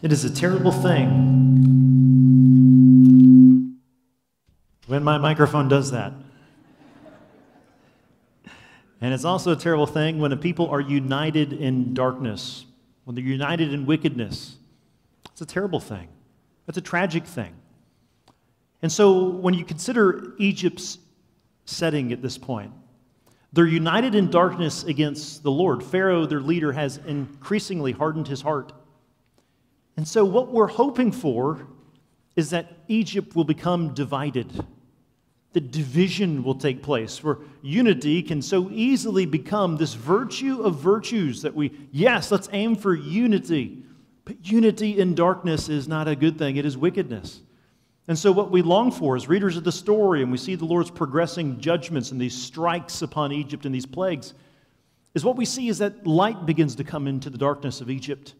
It is a terrible thing when my microphone does that. And it's also a terrible thing when the people are united in darkness, when they're united in wickedness. It's a terrible thing. It's a tragic thing. And so when you consider Egypt's setting at this point, they're united in darkness against the Lord. Pharaoh, their leader, has increasingly hardened his heart. And so, what we're hoping for is that Egypt will become divided. The division will take place, where unity can so easily become this virtue of virtues that we, yes, let's aim for unity. But unity in darkness is not a good thing, it is wickedness. And so, what we long for as readers of the story, and we see the Lord's progressing judgments and these strikes upon Egypt and these plagues, is what we see is that light begins to come into the darkness of Egypt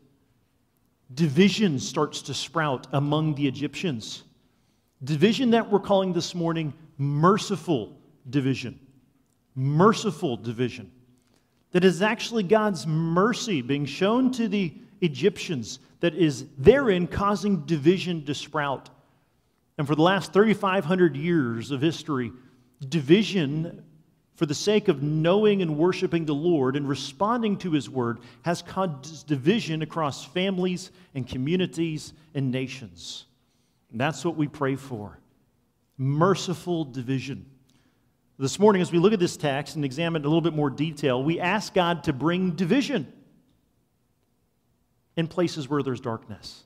division starts to sprout among the Egyptians. Division that we're calling this morning merciful division. Merciful division. That is actually God's mercy being shown to the Egyptians that is therein causing division to sprout. And for the last 3,500 years of history, division for the sake of knowing and worshiping the Lord and responding to His word, has caused division across families and communities and nations. And that's what we pray for merciful division. This morning, as we look at this text and examine it in a little bit more detail, we ask God to bring division in places where there's darkness.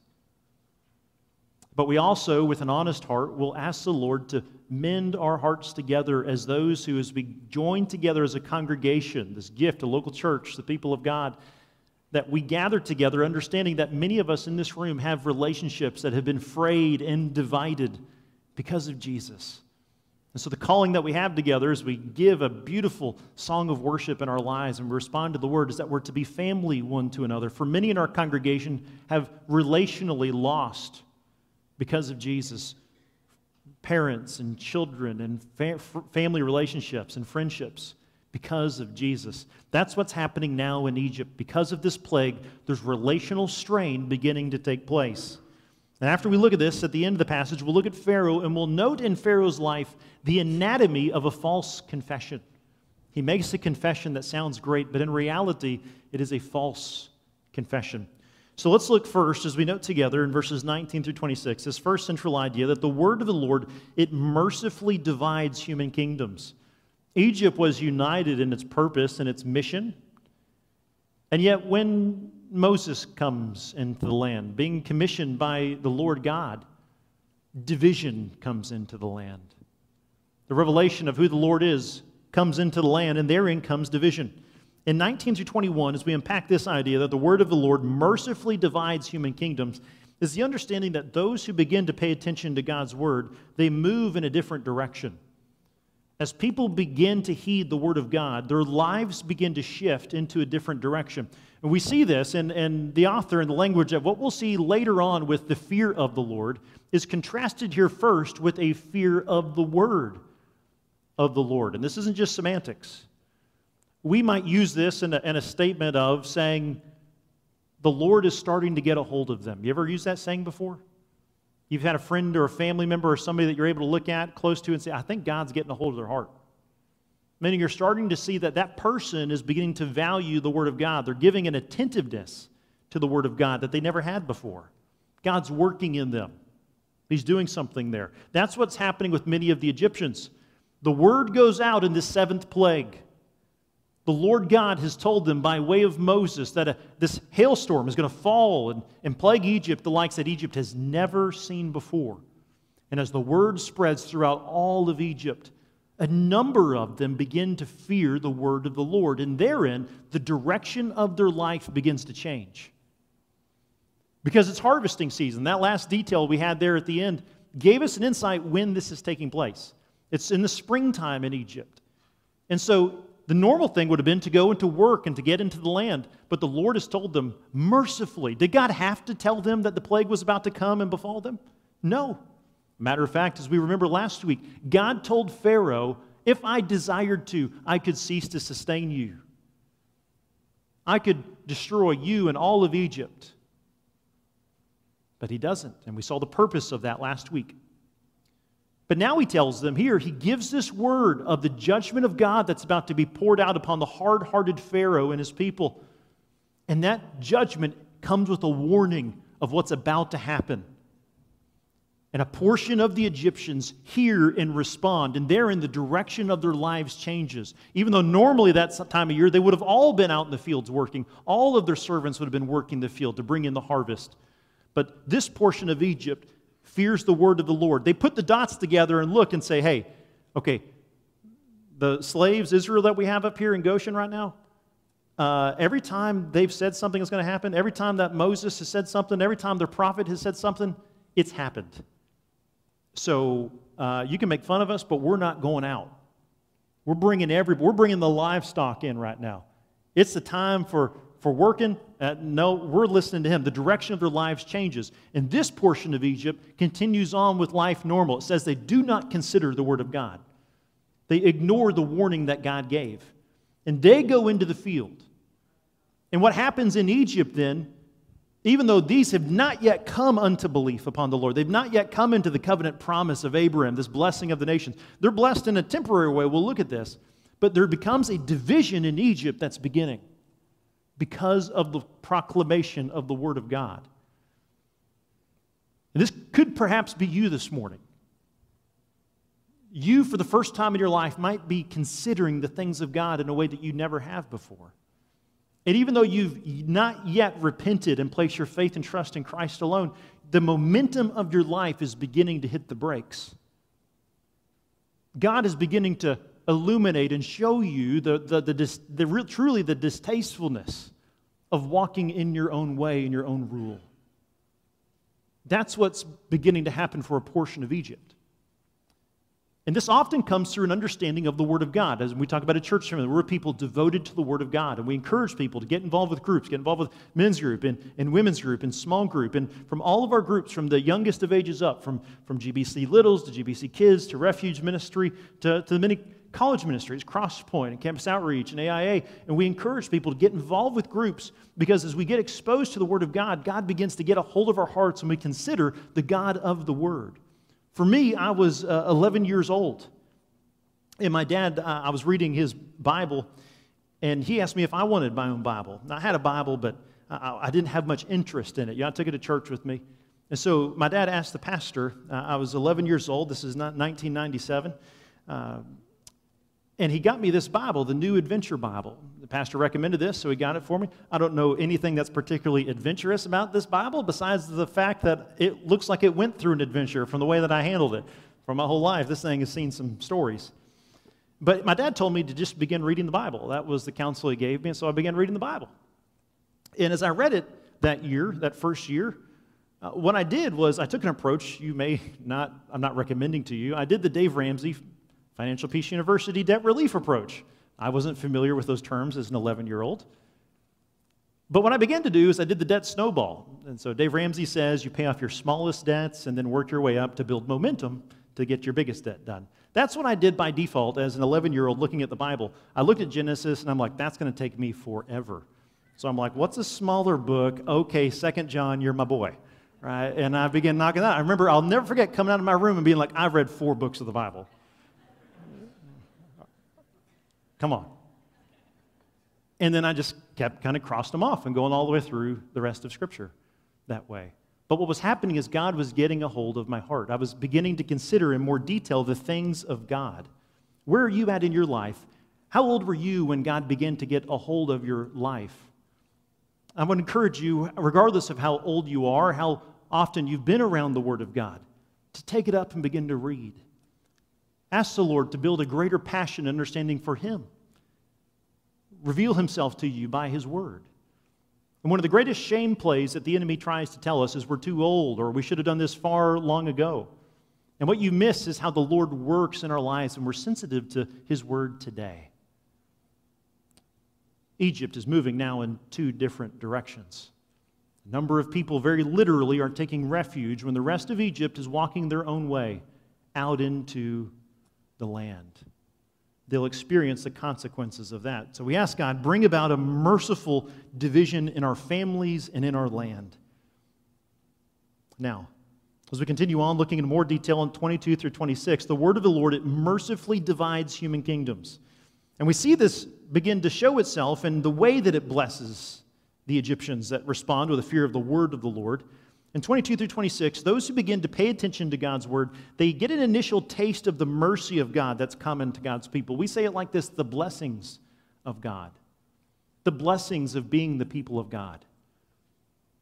But we also, with an honest heart, will ask the Lord to mend our hearts together as those who, as we join together as a congregation, this gift, a local church, the people of God, that we gather together, understanding that many of us in this room have relationships that have been frayed and divided because of Jesus. And so, the calling that we have together as we give a beautiful song of worship in our lives and respond to the word is that we're to be family one to another. For many in our congregation have relationally lost because of Jesus. Parents and children and fa- family relationships and friendships because of Jesus. That's what's happening now in Egypt. Because of this plague, there's relational strain beginning to take place. And after we look at this, at the end of the passage, we'll look at Pharaoh and we'll note in Pharaoh's life the anatomy of a false confession. He makes a confession that sounds great, but in reality, it is a false confession. So let's look first, as we note together in verses 19 through 26, this first central idea that the word of the Lord, it mercifully divides human kingdoms. Egypt was united in its purpose and its mission. And yet, when Moses comes into the land, being commissioned by the Lord God, division comes into the land. The revelation of who the Lord is comes into the land, and therein comes division. In 19 through 21, as we unpack this idea that the word of the Lord mercifully divides human kingdoms, is the understanding that those who begin to pay attention to God's word, they move in a different direction. As people begin to heed the word of God, their lives begin to shift into a different direction. And we see this, and, and the author and the language of what we'll see later on with the fear of the Lord is contrasted here first with a fear of the word of the Lord. And this isn't just semantics we might use this in a, in a statement of saying, the Lord is starting to get a hold of them. You ever used that saying before? You've had a friend or a family member or somebody that you're able to look at close to and say, I think God's getting a hold of their heart. Meaning you're starting to see that that person is beginning to value the Word of God. They're giving an attentiveness to the Word of God that they never had before. God's working in them, He's doing something there. That's what's happening with many of the Egyptians. The Word goes out in this seventh plague. The Lord God has told them by way of Moses that a, this hailstorm is going to fall and, and plague Egypt, the likes that Egypt has never seen before. And as the word spreads throughout all of Egypt, a number of them begin to fear the word of the Lord. And therein, the direction of their life begins to change. Because it's harvesting season. That last detail we had there at the end gave us an insight when this is taking place. It's in the springtime in Egypt. And so the normal thing would have been to go into work and to get into the land, but the Lord has told them mercifully. Did God have to tell them that the plague was about to come and befall them? No. Matter of fact, as we remember last week, God told Pharaoh, if I desired to, I could cease to sustain you. I could destroy you and all of Egypt. But he doesn't. And we saw the purpose of that last week. But now he tells them here, he gives this word of the judgment of God that's about to be poured out upon the hard hearted Pharaoh and his people. And that judgment comes with a warning of what's about to happen. And a portion of the Egyptians hear and respond, and there in the direction of their lives changes. Even though normally that time of year they would have all been out in the fields working, all of their servants would have been working the field to bring in the harvest. But this portion of Egypt fears the word of the Lord. They put the dots together and look and say, hey, okay, the slaves, Israel, that we have up here in Goshen right now, uh, every time they've said something is going to happen, every time that Moses has said something, every time their prophet has said something, it's happened. So uh, you can make fun of us, but we're not going out. We're bringing every, we're bringing the livestock in right now. It's the time for, for working. Uh, no, we're listening to him. The direction of their lives changes. And this portion of Egypt continues on with life normal. It says they do not consider the word of God, they ignore the warning that God gave. And they go into the field. And what happens in Egypt then even though these have not yet come unto belief upon the Lord, they've not yet come into the covenant promise of Abraham, this blessing of the nations. They're blessed in a temporary way. We'll look at this. But there becomes a division in Egypt that's beginning because of the proclamation of the Word of God. And this could perhaps be you this morning. You, for the first time in your life, might be considering the things of God in a way that you never have before. And even though you've not yet repented and placed your faith and trust in Christ alone, the momentum of your life is beginning to hit the brakes. God is beginning to illuminate and show you the, the, the, the, the truly the distastefulness of walking in your own way, in your own rule. That's what's beginning to happen for a portion of Egypt. And this often comes through an understanding of the Word of God. As we talk about a church family, we're people devoted to the Word of God. And we encourage people to get involved with groups, get involved with men's group and, and women's group and small group. And from all of our groups, from the youngest of ages up, from, from GBC Littles to GBC Kids to Refuge Ministry to, to the many college ministries, Crosspoint and Campus Outreach and AIA. And we encourage people to get involved with groups because as we get exposed to the Word of God, God begins to get a hold of our hearts and we consider the God of the Word. For me, I was uh, 11 years old. And my dad, uh, I was reading his Bible, and he asked me if I wanted my own Bible. Now, I had a Bible, but I, I, didn't have much interest in it. Yeah, I took it to church with me. And so my dad asked the pastor, uh, I was 11 years old, this is not 1997. Uh, and he got me this Bible, the New Adventure Bible. The pastor recommended this, so he got it for me. I don't know anything that's particularly adventurous about this Bible besides the fact that it looks like it went through an adventure from the way that I handled it. For my whole life, this thing has seen some stories. But my dad told me to just begin reading the Bible. That was the counsel he gave me, and so I began reading the Bible. And as I read it that year, that first year, uh, what I did was I took an approach you may not, I'm not recommending to you. I did the Dave Ramsey Financial Peace University debt relief approach. I wasn't familiar with those terms as an 11 year old. But what I began to do is I did the debt snowball. And so Dave Ramsey says you pay off your smallest debts and then work your way up to build momentum to get your biggest debt done. That's what I did by default as an 11 year old looking at the Bible. I looked at Genesis and I'm like, that's going to take me forever. So I'm like, what's a smaller book? Okay, Second John, you're my boy. Right? And I began knocking that. I remember, I'll never forget coming out of my room and being like, I've read four books of the Bible. Come on. And then I just kept kind of crossed them off and going all the way through the rest of Scripture that way. But what was happening is God was getting a hold of my heart. I was beginning to consider in more detail the things of God. Where are you at in your life? How old were you when God began to get a hold of your life? I would encourage you, regardless of how old you are, how often you've been around the Word of God, to take it up and begin to read. Ask the Lord to build a greater passion and understanding for Him. Reveal Himself to you by His Word. And one of the greatest shame plays that the enemy tries to tell us is we're too old or we should have done this far long ago. And what you miss is how the Lord works in our lives and we're sensitive to His Word today. Egypt is moving now in two different directions. A number of people very literally are taking refuge when the rest of Egypt is walking their own way out into the land. They'll experience the consequences of that. So we ask God, bring about a merciful division in our families and in our land. Now, as we continue on looking in more detail in 22 through 26, the word of the Lord, it mercifully divides human kingdoms. And we see this begin to show itself in the way that it blesses the Egyptians that respond with a fear of the word of the Lord. In 22 through 26, those who begin to pay attention to God's word, they get an initial taste of the mercy of God that's common to God's people. We say it like this the blessings of God, the blessings of being the people of God.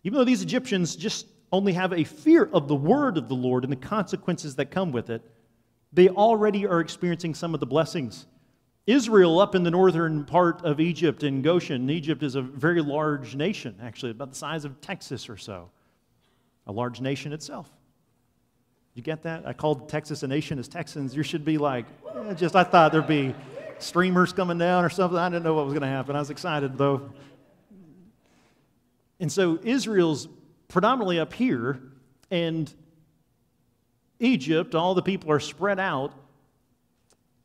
Even though these Egyptians just only have a fear of the word of the Lord and the consequences that come with it, they already are experiencing some of the blessings. Israel, up in the northern part of Egypt, in Goshen, Egypt is a very large nation, actually, about the size of Texas or so, a large nation itself. You get that? I called Texas a nation as Texans. You should be like, eh, just, I thought there'd be streamers coming down or something. I didn't know what was going to happen. I was excited, though. And so Israel's predominantly up here, and Egypt, all the people are spread out,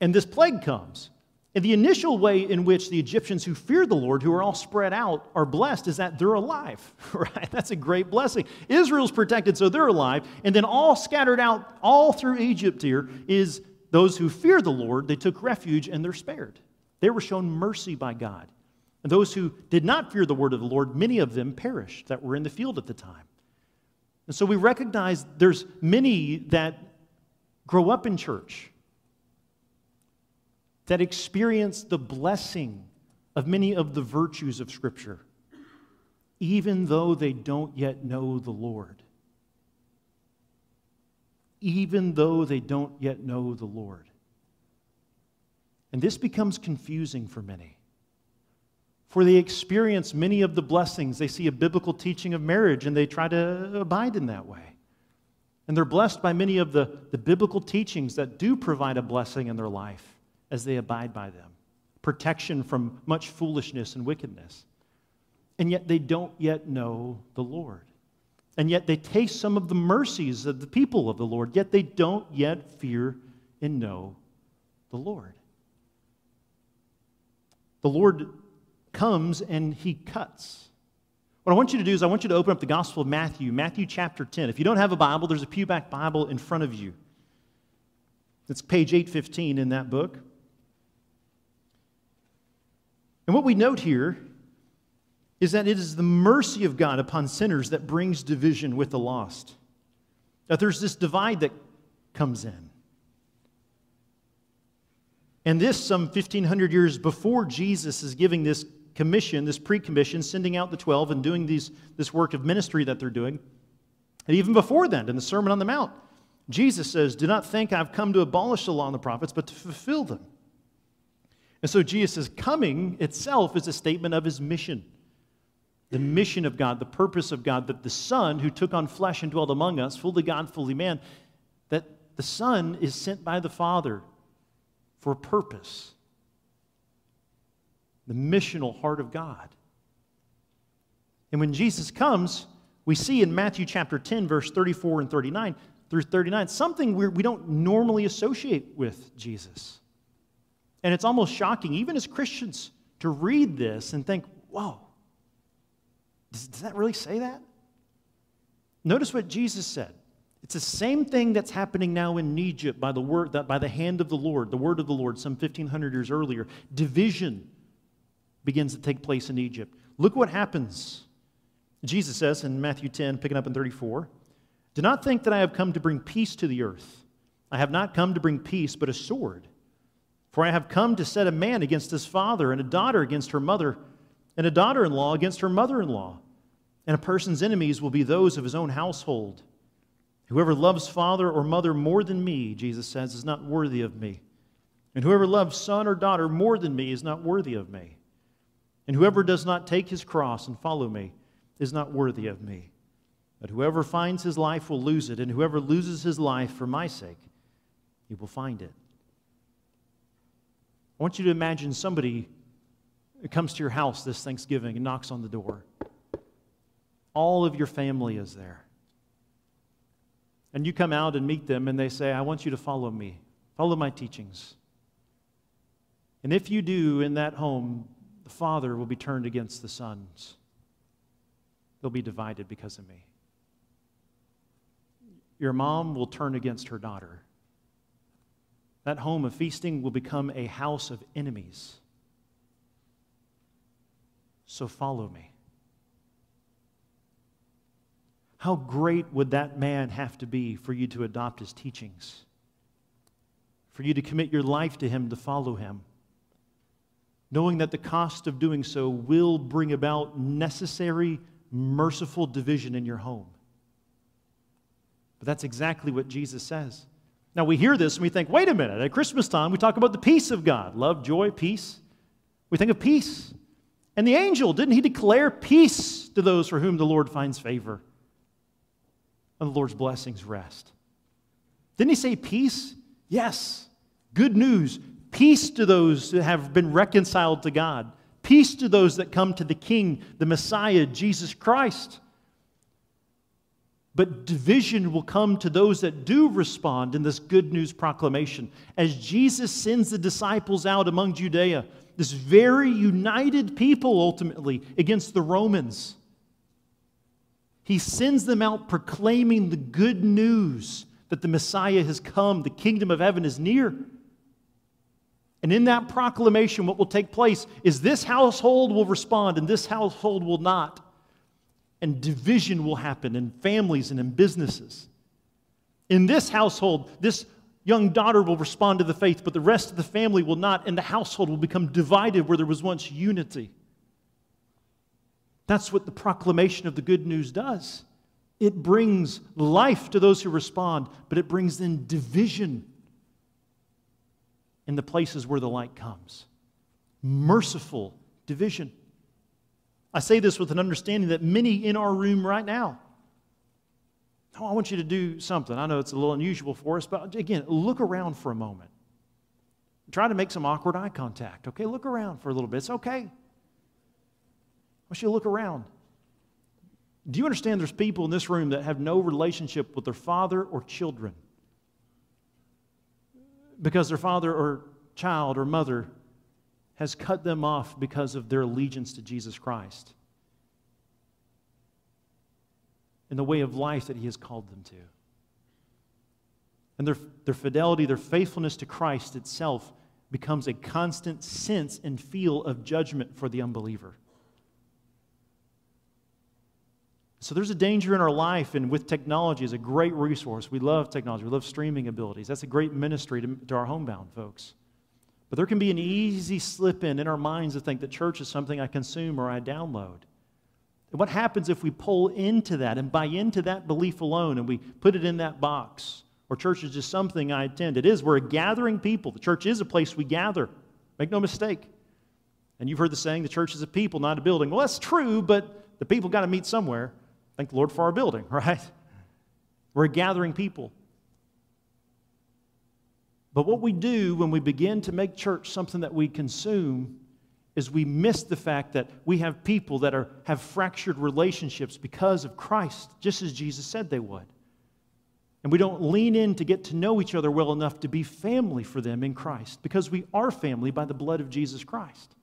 and this plague comes. And the initial way in which the Egyptians who fear the Lord, who are all spread out, are blessed is that they're alive, right? That's a great blessing. Israel's protected, so they're alive. And then all scattered out, all through Egypt here, is those who fear the Lord, they took refuge and they're spared. They were shown mercy by God. And those who did not fear the word of the Lord, many of them perished that were in the field at the time. And so we recognize there's many that grow up in church that experience the blessing of many of the virtues of Scripture, even though they don't yet know the Lord. Even though they don't yet know the Lord. And this becomes confusing for many for they experience many of the blessings. They see a biblical teaching of marriage and they try to abide in that way. And they're blessed by many of the, the biblical teachings that do provide a blessing in their life as they abide by them protection from much foolishness and wickedness. And yet they don't yet know the Lord. And yet they taste some of the mercies of the people of the Lord, yet they don't yet fear and know the Lord. The Lord comes and he cuts. What I want you to do is I want you to open up the Gospel of Matthew, Matthew chapter 10. If you don't have a Bible, there's a pewback Bible in front of you. It's page 815 in that book. And what we note here is that it is the mercy of God upon sinners that brings division with the lost. That there's this divide that comes in. And this, some 1,500 years before Jesus is giving this commission, this pre commission, sending out the 12 and doing these, this work of ministry that they're doing. And even before that, in the Sermon on the Mount, Jesus says, Do not think I've come to abolish the law and the prophets, but to fulfill them. And so Jesus' coming itself is a statement of his mission. The mission of God, the purpose of God, that the Son who took on flesh and dwelt among us, fully God, fully man, that the Son is sent by the Father for a purpose the missional heart of God. And when Jesus comes, we see in Matthew chapter 10, verse 34 and 39 through 39, something we don't normally associate with Jesus. And it's almost shocking, even as Christians, to read this and think, whoa, does, does that really say that? Notice what Jesus said. It's the same thing that's happening now in Egypt by the word that by the hand of the Lord, the word of the Lord some 1500 years earlier. Division begins to take place in Egypt. Look what happens. Jesus says in Matthew 10, picking up in 34, Do not think that I have come to bring peace to the earth. I have not come to bring peace, but a sword. For I have come to set a man against his father, and a daughter against her mother, and a daughter in law against her mother in law. And a person's enemies will be those of his own household. Whoever loves father or mother more than me, Jesus says, is not worthy of me. And whoever loves son or daughter more than me is not worthy of me. And whoever does not take his cross and follow me is not worthy of me. But whoever finds his life will lose it, and whoever loses his life for my sake, he will find it. I want you to imagine somebody comes to your house this Thanksgiving and knocks on the door. All of your family is there. And you come out and meet them, and they say, I want you to follow me, follow my teachings. And if you do in that home, the father will be turned against the sons. They'll be divided because of me. your mom will turn against her daughter. That home of feasting will become a house of enemies. So follow me. How great would that man have to be for you to adopt his teachings? For you to commit your life to him, to follow him? Knowing that the cost of doing so will bring about necessary, merciful division in your home. But that's exactly what Jesus says. Now we hear this and we think, wait a minute, at Christmas time we talk about the peace of God love, joy, peace. We think of peace. And the angel, didn't he declare peace to those for whom the Lord finds favor? And the Lord's blessings rest. Didn't he say peace? Yes. Good news. Peace to those who have been reconciled to God. Peace to those that come to the King, the Messiah, Jesus Christ. But division will come to those that do respond in this good news proclamation. As Jesus sends the disciples out among Judea, this very united people ultimately against the Romans, he sends them out proclaiming the good news that the Messiah has come, the kingdom of heaven is near. And in that proclamation, what will take place is this household will respond and this household will not and division will happen in families and in businesses. In this household, this young daughter will respond to the faith, but the rest of the family will not, and the household will become divided where there was once unity. That's what the proclamation of the good news does. It brings life to those who respond, but it brings in division in the places where the light comes. Merciful division. I say this with an understanding that many in our room right now, oh, I want you to do something. I know it's a little unusual for us, but again, look around for a moment. Try to make some awkward eye contact, okay? Look around for a little bit. It's okay. I want you to look around. Do you understand there's people in this room that have no relationship with their father or children? Because their father or child or mother has cut them off because of their allegiance to Jesus Christ and the way of life that He has called them to. And their, their fidelity, their faithfulness to Christ itself becomes a constant sense and feel of judgment for the unbeliever. So there's a danger in our life, and with technology is a great resource. We love technology. We love streaming abilities. That's a great ministry to, to our homebound folks. But there can be an easy slip in in our minds to think that church is something I consume or I download. And what happens if we pull into that and buy into that belief alone and we put it in that box? Or church is just something I attend. It is. We're a gathering people. The church is a place we gather. Make no mistake. And you've heard the saying, the church is a people, not a building. Well, that's true, but the people got to meet somewhere. Thank the Lord for our building, right? We're a gathering people. But what we do when we begin to make church something that we consume is we miss the fact that we have people that are, have fractured relationships because of Christ, just as Jesus said they would. And we don't lean in to get to know each other well enough to be family for them in Christ because we are family by the blood of Jesus Christ,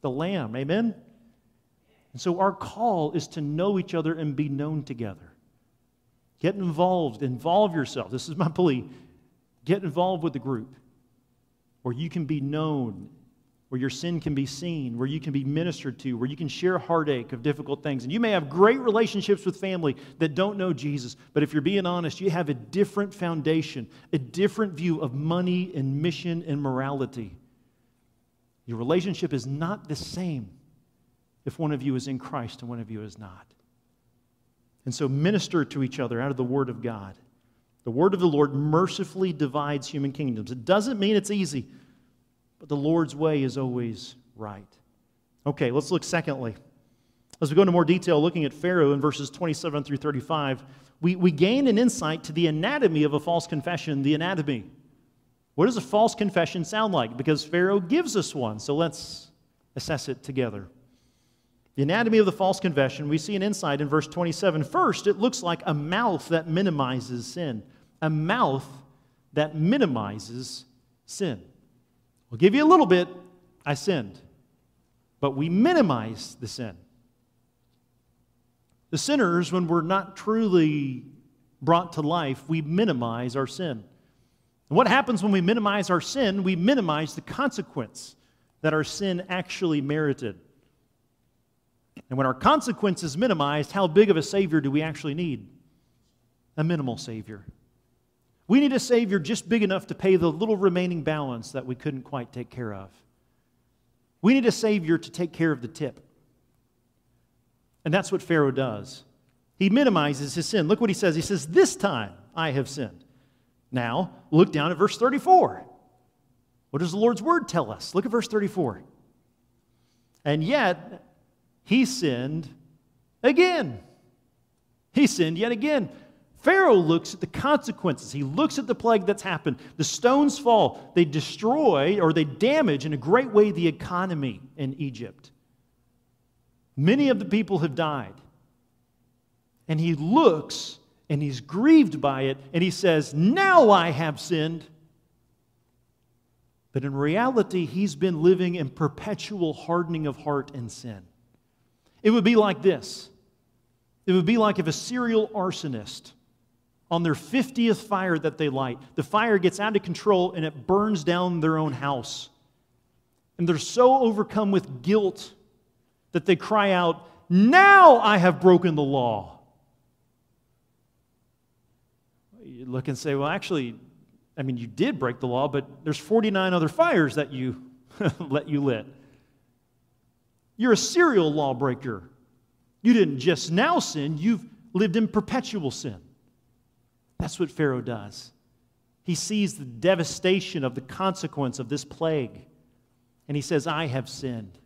the Lamb. Amen? And so our call is to know each other and be known together. Get involved, involve yourself. This is my plea. Get involved with the group where you can be known, where your sin can be seen, where you can be ministered to, where you can share heartache of difficult things. And you may have great relationships with family that don't know Jesus, but if you're being honest, you have a different foundation, a different view of money and mission and morality. Your relationship is not the same if one of you is in Christ and one of you is not. And so minister to each other out of the Word of God. The word of the Lord mercifully divides human kingdoms. It doesn't mean it's easy, but the Lord's way is always right. Okay, let's look secondly. As we go into more detail, looking at Pharaoh in verses 27 through 35, we, we gain an insight to the anatomy of a false confession, the anatomy. What does a false confession sound like? Because Pharaoh gives us one. So let's assess it together. The anatomy of the false confession, we see an insight in verse 27. First, it looks like a mouth that minimizes sin. A mouth that minimizes sin. We'll give you a little bit. I sinned. But we minimize the sin. The sinners, when we're not truly brought to life, we minimize our sin. And what happens when we minimize our sin? We minimize the consequence that our sin actually merited. And when our consequence is minimized, how big of a Savior do we actually need? A minimal Savior. We need a Savior just big enough to pay the little remaining balance that we couldn't quite take care of. We need a Savior to take care of the tip. And that's what Pharaoh does. He minimizes his sin. Look what he says. He says, This time I have sinned. Now, look down at verse 34. What does the Lord's word tell us? Look at verse 34. And yet, he sinned again. He sinned yet again. Pharaoh looks at the consequences. He looks at the plague that's happened. The stones fall. They destroy or they damage in a great way the economy in Egypt. Many of the people have died. And he looks and he's grieved by it and he says, Now I have sinned. But in reality, he's been living in perpetual hardening of heart and sin. It would be like this it would be like if a serial arsonist on their 50th fire that they light, the fire gets out of control and it burns down their own house. And they're so overcome with guilt that they cry out, Now I have broken the law. You look and say, Well, actually, I mean, you did break the law, but there's 49 other fires that you let you lit. You're a serial lawbreaker. You didn't just now sin, you've lived in perpetual sin. That's what Pharaoh does. He sees the devastation of the consequence of this plague, and he says, I have sinned.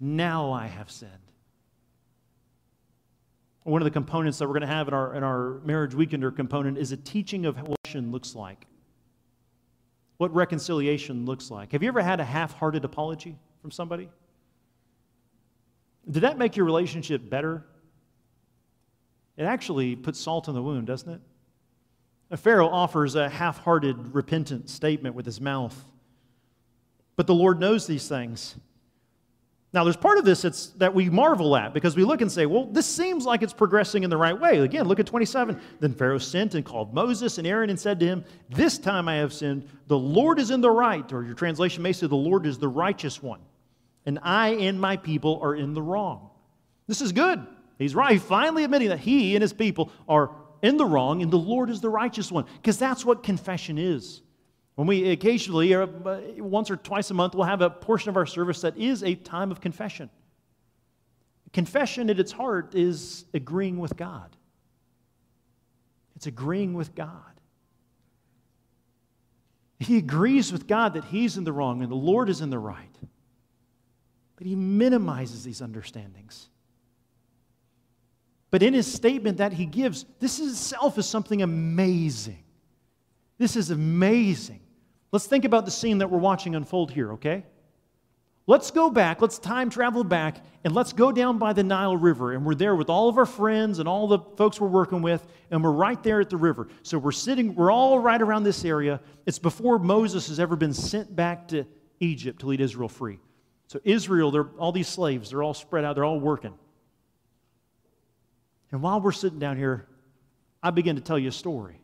Now I have sinned. One of the components that we're going to have in our, in our marriage weekender component is a teaching of what sin looks like, what reconciliation looks like. Have you ever had a half hearted apology from somebody? Did that make your relationship better? It actually puts salt in the wound, doesn't it? Pharaoh offers a half hearted, repentant statement with his mouth. But the Lord knows these things. Now, there's part of this that we marvel at because we look and say, well, this seems like it's progressing in the right way. Again, look at 27. Then Pharaoh sent and called Moses and Aaron and said to him, This time I have sinned. The Lord is in the right. Or your translation may say, The Lord is the righteous one. And I and my people are in the wrong. This is good. He's right. He's finally admitting that he and his people are in the wrong and the Lord is the righteous one. Because that's what confession is. When we occasionally, uh, once or twice a month, we'll have a portion of our service that is a time of confession. Confession at its heart is agreeing with God. It's agreeing with God. He agrees with God that he's in the wrong and the Lord is in the right. But he minimizes these understandings. But in his statement that he gives, this itself is something amazing. This is amazing. Let's think about the scene that we're watching unfold here, okay? Let's go back, let's time travel back, and let's go down by the Nile River. And we're there with all of our friends and all the folks we're working with, and we're right there at the river. So we're sitting, we're all right around this area. It's before Moses has ever been sent back to Egypt to lead Israel free. So Israel, they're all these slaves, they're all spread out, they're all working. And while we're sitting down here, I begin to tell you a story.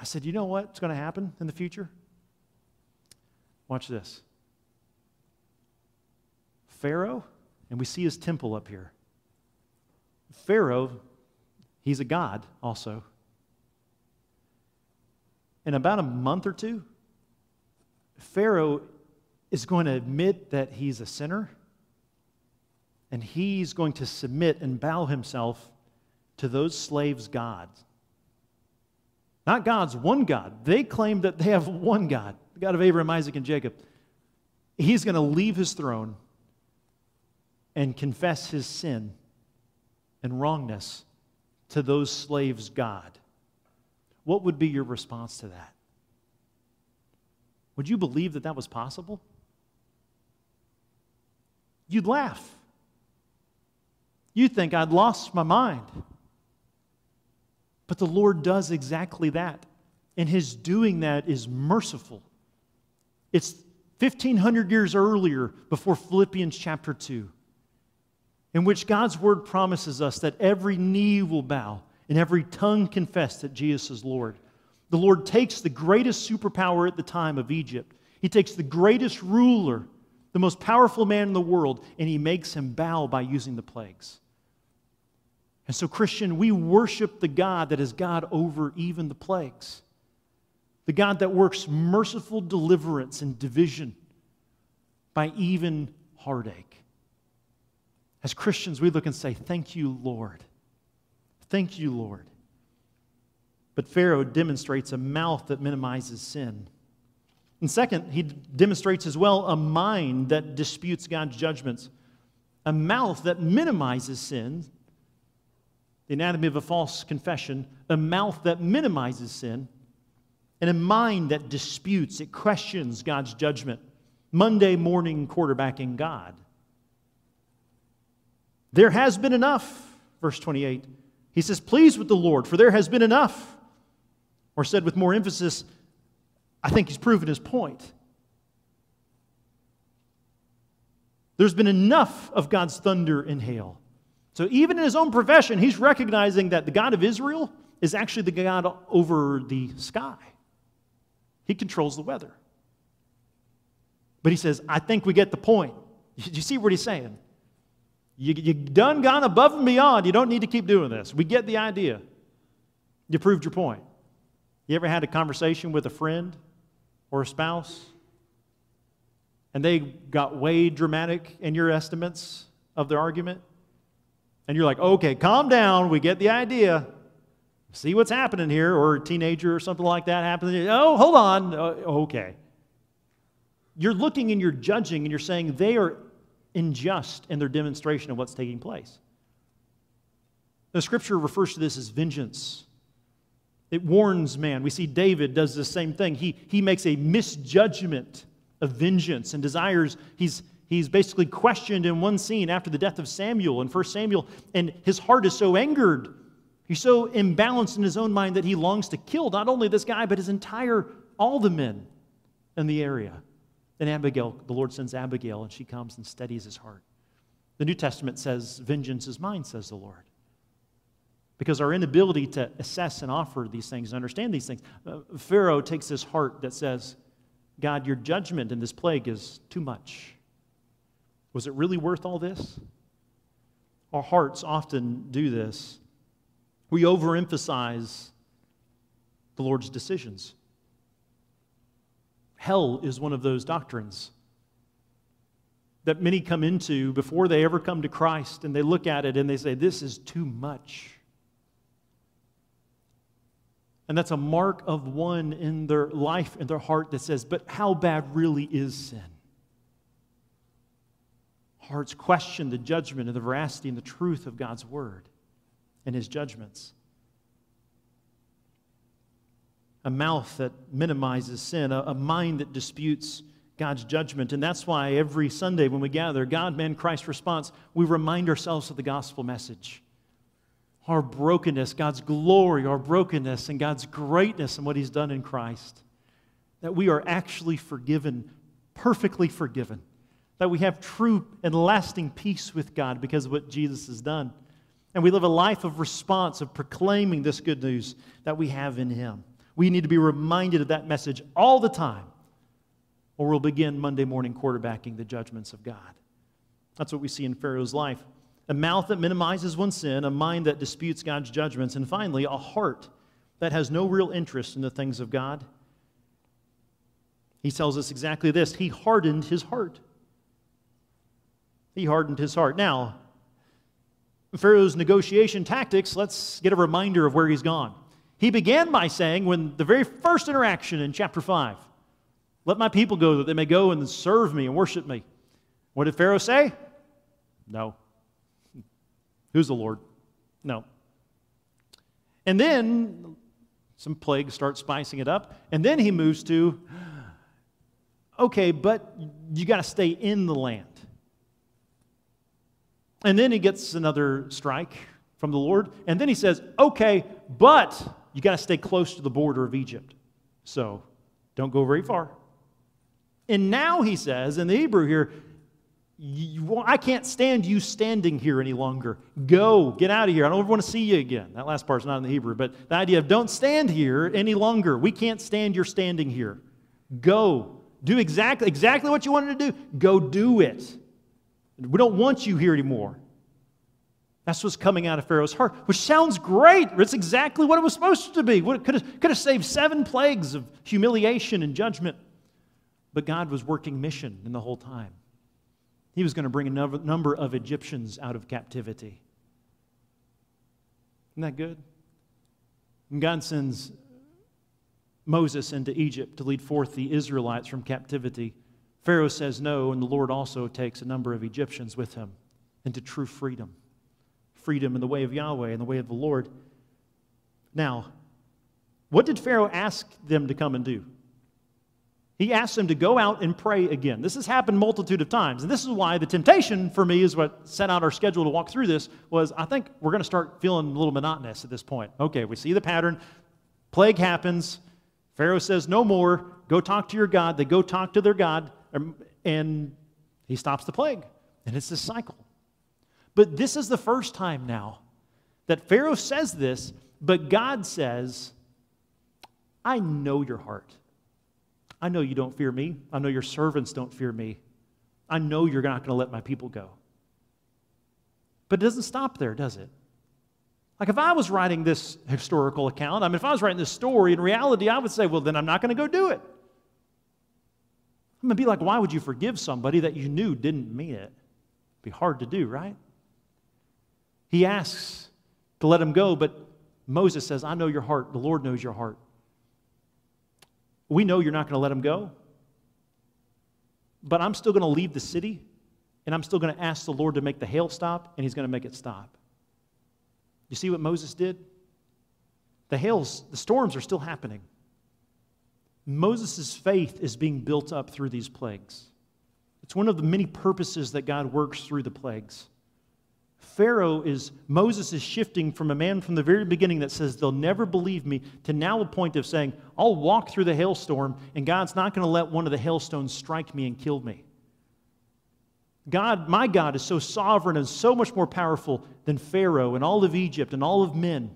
I said, You know what's going to happen in the future? Watch this. Pharaoh, and we see his temple up here. Pharaoh, he's a god also. In about a month or two, Pharaoh is going to admit that he's a sinner and he's going to submit and bow himself to those slaves' gods. Not God's, one God. They claim that they have one God the God of Abraham, Isaac, and Jacob, he's going to leave his throne and confess his sin and wrongness to those slaves' God. What would be your response to that? Would you believe that that was possible? You'd laugh. You'd think I'd lost my mind. But the Lord does exactly that. And his doing that is merciful it's 1,500 years earlier, before Philippians chapter 2, in which God's word promises us that every knee will bow and every tongue confess that Jesus is Lord. The Lord takes the greatest superpower at the time of Egypt, He takes the greatest ruler, the most powerful man in the world, and He makes him bow by using the plagues. And so, Christian, we worship the God that is God over even the plagues, the God that works merciful deliverance and division by even heartache. As Christians, we look and say, Thank you, Lord. Thank you, Lord. But Pharaoh demonstrates a mouth that minimizes sin. And second, he demonstrates as well a mind that disputes God's judgments, a mouth that minimizes sin the anatomy of a false confession, a mouth that minimizes sin, and a mind that disputes, it questions God's judgment. Monday morning quarterbacking God. There has been enough, verse 28. He says, Please with the Lord, for there has been enough. Or said with more emphasis, I think he's proven his point. There's been enough of God's thunder and hail. So even in his own profession, he's recognizing that the God of Israel is actually the God over the sky. He controls the weather. But he says, I think we get the point. You see what he's saying? You, you done gone above and beyond. You don't need to keep doing this. We get the idea. You proved your point. You ever had a conversation with a friend or a spouse and they got way dramatic in your estimates of their argument? And you're like, okay, calm down. We get the idea. See what's happening here, or a teenager or something like that happening. Oh, hold on. Uh, okay. You're looking and you're judging and you're saying they are unjust in their demonstration of what's taking place. The scripture refers to this as vengeance. It warns man. We see David does the same thing. He, he makes a misjudgment of vengeance and desires, he's, he's basically questioned in one scene after the death of Samuel in 1 Samuel, and his heart is so angered. He's so imbalanced in his own mind that he longs to kill not only this guy, but his entire, all the men in the area. And Abigail, the Lord sends Abigail, and she comes and steadies his heart. The New Testament says, Vengeance is mine, says the Lord. Because our inability to assess and offer these things and understand these things, uh, Pharaoh takes this heart that says, God, your judgment in this plague is too much. Was it really worth all this? Our hearts often do this. We overemphasize the Lord's decisions. Hell is one of those doctrines that many come into before they ever come to Christ and they look at it and they say, This is too much. And that's a mark of one in their life, in their heart that says, But how bad really is sin? Hearts question the judgment and the veracity and the truth of God's word and his judgments. A mouth that minimizes sin, a, a mind that disputes God's judgment. And that's why every Sunday when we gather, God, man, Christ response, we remind ourselves of the gospel message. Our brokenness, God's glory, our brokenness, and God's greatness and what He's done in Christ. That we are actually forgiven, perfectly forgiven that we have true and lasting peace with God because of what Jesus has done. And we live a life of response, of proclaiming this good news that we have in Him. We need to be reminded of that message all the time, or we'll begin Monday morning quarterbacking the judgments of God. That's what we see in Pharaoh's life a mouth that minimizes one's sin, a mind that disputes God's judgments, and finally, a heart that has no real interest in the things of God. He tells us exactly this He hardened his heart. He hardened his heart. Now, Pharaoh's negotiation tactics, let's get a reminder of where he's gone. He began by saying, when the very first interaction in chapter 5, let my people go that they may go and serve me and worship me. What did Pharaoh say? No. Who's the Lord? No. And then some plagues start spicing it up. And then he moves to, okay, but you got to stay in the land. And then he gets another strike from the Lord. And then he says, okay, but you got to stay close to the border of Egypt. So don't go very far. And now he says in the Hebrew here, I can't stand you standing here any longer. Go, get out of here. I don't ever want to see you again. That last part's not in the Hebrew, but the idea of don't stand here any longer. We can't stand your standing here. Go. Do exactly, exactly what you wanted to do. Go do it. We don't want you here anymore. That's what's coming out of Pharaoh's heart, which sounds great. It's exactly what it was supposed to be. It could have, could have saved seven plagues of humiliation and judgment. But God was working mission in the whole time. He was going to bring a number of Egyptians out of captivity. Isn't that good? And God sends Moses into Egypt to lead forth the Israelites from captivity. Pharaoh says no, and the Lord also takes a number of Egyptians with him into true freedom freedom in the way of Yahweh, in the way of the Lord. Now, what did Pharaoh ask them to come and do? He asked them to go out and pray again. This has happened multitude of times. And this is why the temptation for me is what set out our schedule to walk through this was I think we're going to start feeling a little monotonous at this point. Okay, we see the pattern. Plague happens. Pharaoh says, No more. Go talk to your God. They go talk to their God, and he stops the plague. And it's this cycle. But this is the first time now that Pharaoh says this, but God says, I know your heart. I know you don't fear me. I know your servants don't fear me. I know you're not going to let my people go. But it doesn't stop there, does it? Like if I was writing this historical account, I mean, if I was writing this story, in reality, I would say, well, then I'm not going to go do it. I'm going to be like, why would you forgive somebody that you knew didn't mean it? It'd be hard to do, right? He asks to let him go, but Moses says, I know your heart. The Lord knows your heart. We know you're not going to let him go, but I'm still going to leave the city and I'm still going to ask the Lord to make the hail stop, and he's going to make it stop. You see what Moses did? The hails, the storms are still happening. Moses' faith is being built up through these plagues. It's one of the many purposes that God works through the plagues. Pharaoh is, Moses is shifting from a man from the very beginning that says they'll never believe me to now a point of saying, I'll walk through the hailstorm and God's not going to let one of the hailstones strike me and kill me. God, my God, is so sovereign and so much more powerful than Pharaoh and all of Egypt and all of men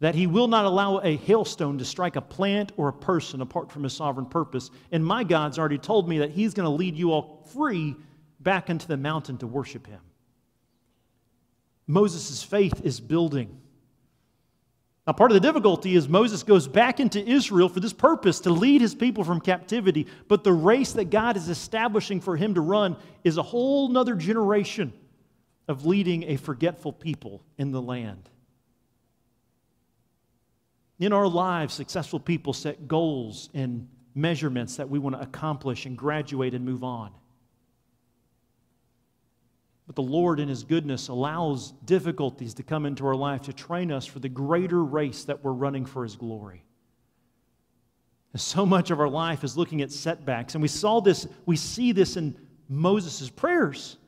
that he will not allow a hailstone to strike a plant or a person apart from his sovereign purpose. And my God's already told me that he's going to lead you all free back into the mountain to worship him. Moses' faith is building. Now, part of the difficulty is Moses goes back into Israel for this purpose to lead his people from captivity, but the race that God is establishing for him to run is a whole nother generation of leading a forgetful people in the land. In our lives, successful people set goals and measurements that we want to accomplish and graduate and move on. But the Lord, in His goodness, allows difficulties to come into our life to train us for the greater race that we're running for His glory. And so much of our life is looking at setbacks. And we saw this, we see this in Moses' prayers.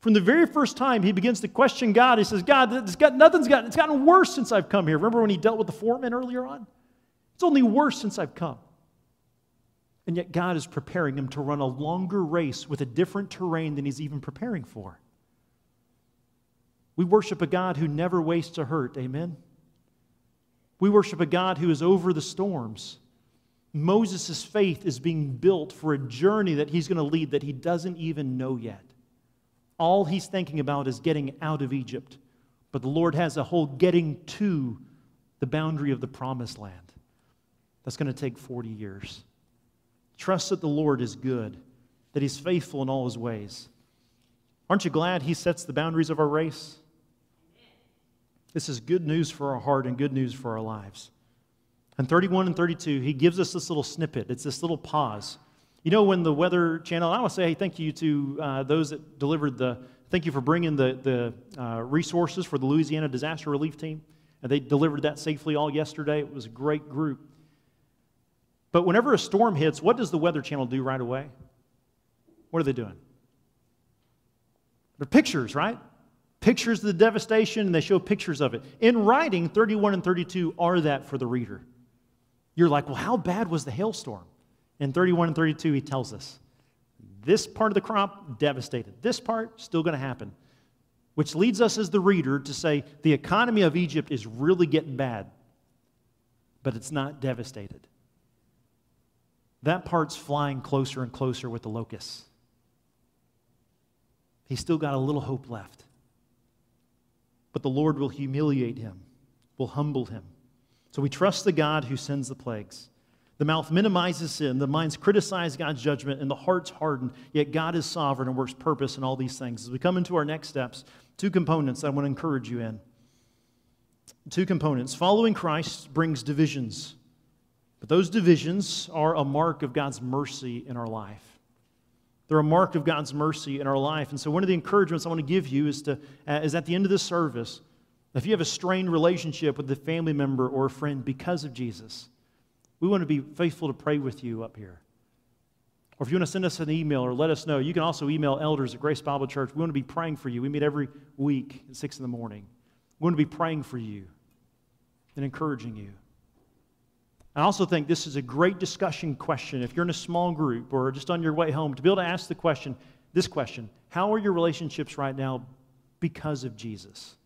From the very first time he begins to question God, he says, God, it's got, nothing's gotten, it's gotten worse since I've come here. Remember when he dealt with the foreman earlier on? It's only worse since I've come. And yet God is preparing him to run a longer race with a different terrain than he's even preparing for. We worship a God who never wastes a hurt. Amen? We worship a God who is over the storms. Moses' faith is being built for a journey that he's going to lead that he doesn't even know yet. All he's thinking about is getting out of Egypt. But the Lord has a whole getting to the boundary of the promised land. That's going to take 40 years. Trust that the Lord is good, that he's faithful in all his ways. Aren't you glad he sets the boundaries of our race? This is good news for our heart and good news for our lives. And 31 and 32, he gives us this little snippet. It's this little pause. You know, when the Weather Channel, I want to say thank you to uh, those that delivered the, thank you for bringing the, the uh, resources for the Louisiana Disaster Relief Team. And they delivered that safely all yesterday. It was a great group. But whenever a storm hits, what does the Weather Channel do right away? What are they doing? They're pictures, right? pictures of the devastation and they show pictures of it. In writing, 31 and 32 are that for the reader. You're like, well, how bad was the hailstorm? In 31 and 32, he tells us This part of the crop, devastated. This part, still going to happen. Which leads us as the reader to say the economy of Egypt is really getting bad, but it's not devastated. That part's flying closer and closer with the locusts. He's still got a little hope left. But the Lord will humiliate him, will humble him. So we trust the God who sends the plagues. The mouth minimizes sin, the minds criticize God's judgment, and the heart's hardened. Yet God is sovereign and works purpose in all these things. As we come into our next steps, two components I want to encourage you in. Two components. Following Christ brings divisions, but those divisions are a mark of God's mercy in our life. They're a mark of God's mercy in our life. And so, one of the encouragements I want to give you is, to, uh, is at the end of this service, if you have a strained relationship with a family member or a friend because of Jesus, we want to be faithful to pray with you up here. Or if you want to send us an email or let us know, you can also email elders at Grace Bible Church. We want to be praying for you. We meet every week at 6 in the morning. We want to be praying for you and encouraging you. I also think this is a great discussion question. If you're in a small group or just on your way home, to be able to ask the question, this question How are your relationships right now because of Jesus?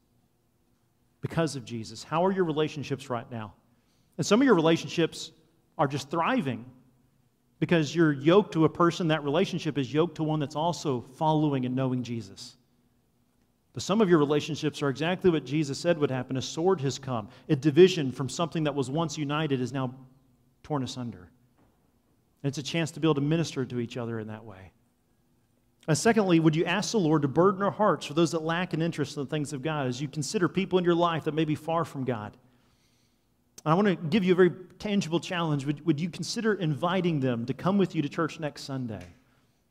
Because of Jesus. How are your relationships right now? And some of your relationships are just thriving because you're yoked to a person, that relationship is yoked to one that's also following and knowing Jesus. But some of your relationships are exactly what Jesus said would happen. A sword has come. A division from something that was once united is now torn asunder. And it's a chance to be able to minister to each other in that way. And secondly, would you ask the Lord to burden our hearts for those that lack an interest in the things of God as you consider people in your life that may be far from God? I want to give you a very tangible challenge. Would, would you consider inviting them to come with you to church next Sunday?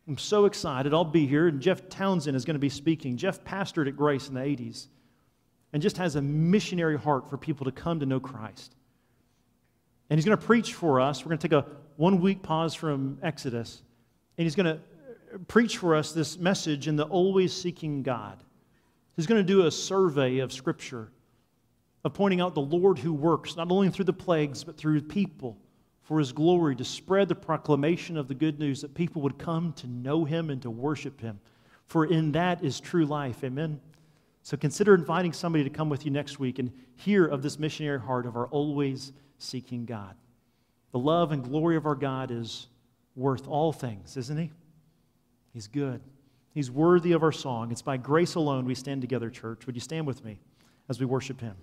I'm so excited. I'll be here, and Jeff Townsend is going to be speaking. Jeff pastored at Grace in the 80s and just has a missionary heart for people to come to know Christ. And he's going to preach for us. We're going to take a one week pause from Exodus, and he's going to preach for us this message in the always seeking God. He's going to do a survey of Scripture of pointing out the Lord who works, not only through the plagues, but through people for his glory, to spread the proclamation of the good news that people would come to know him and to worship him. For in that is true life. Amen. So consider inviting somebody to come with you next week and hear of this missionary heart of our always seeking God. The love and glory of our God is worth all things, isn't he? He's good. He's worthy of our song. It's by grace alone we stand together, church. Would you stand with me as we worship him?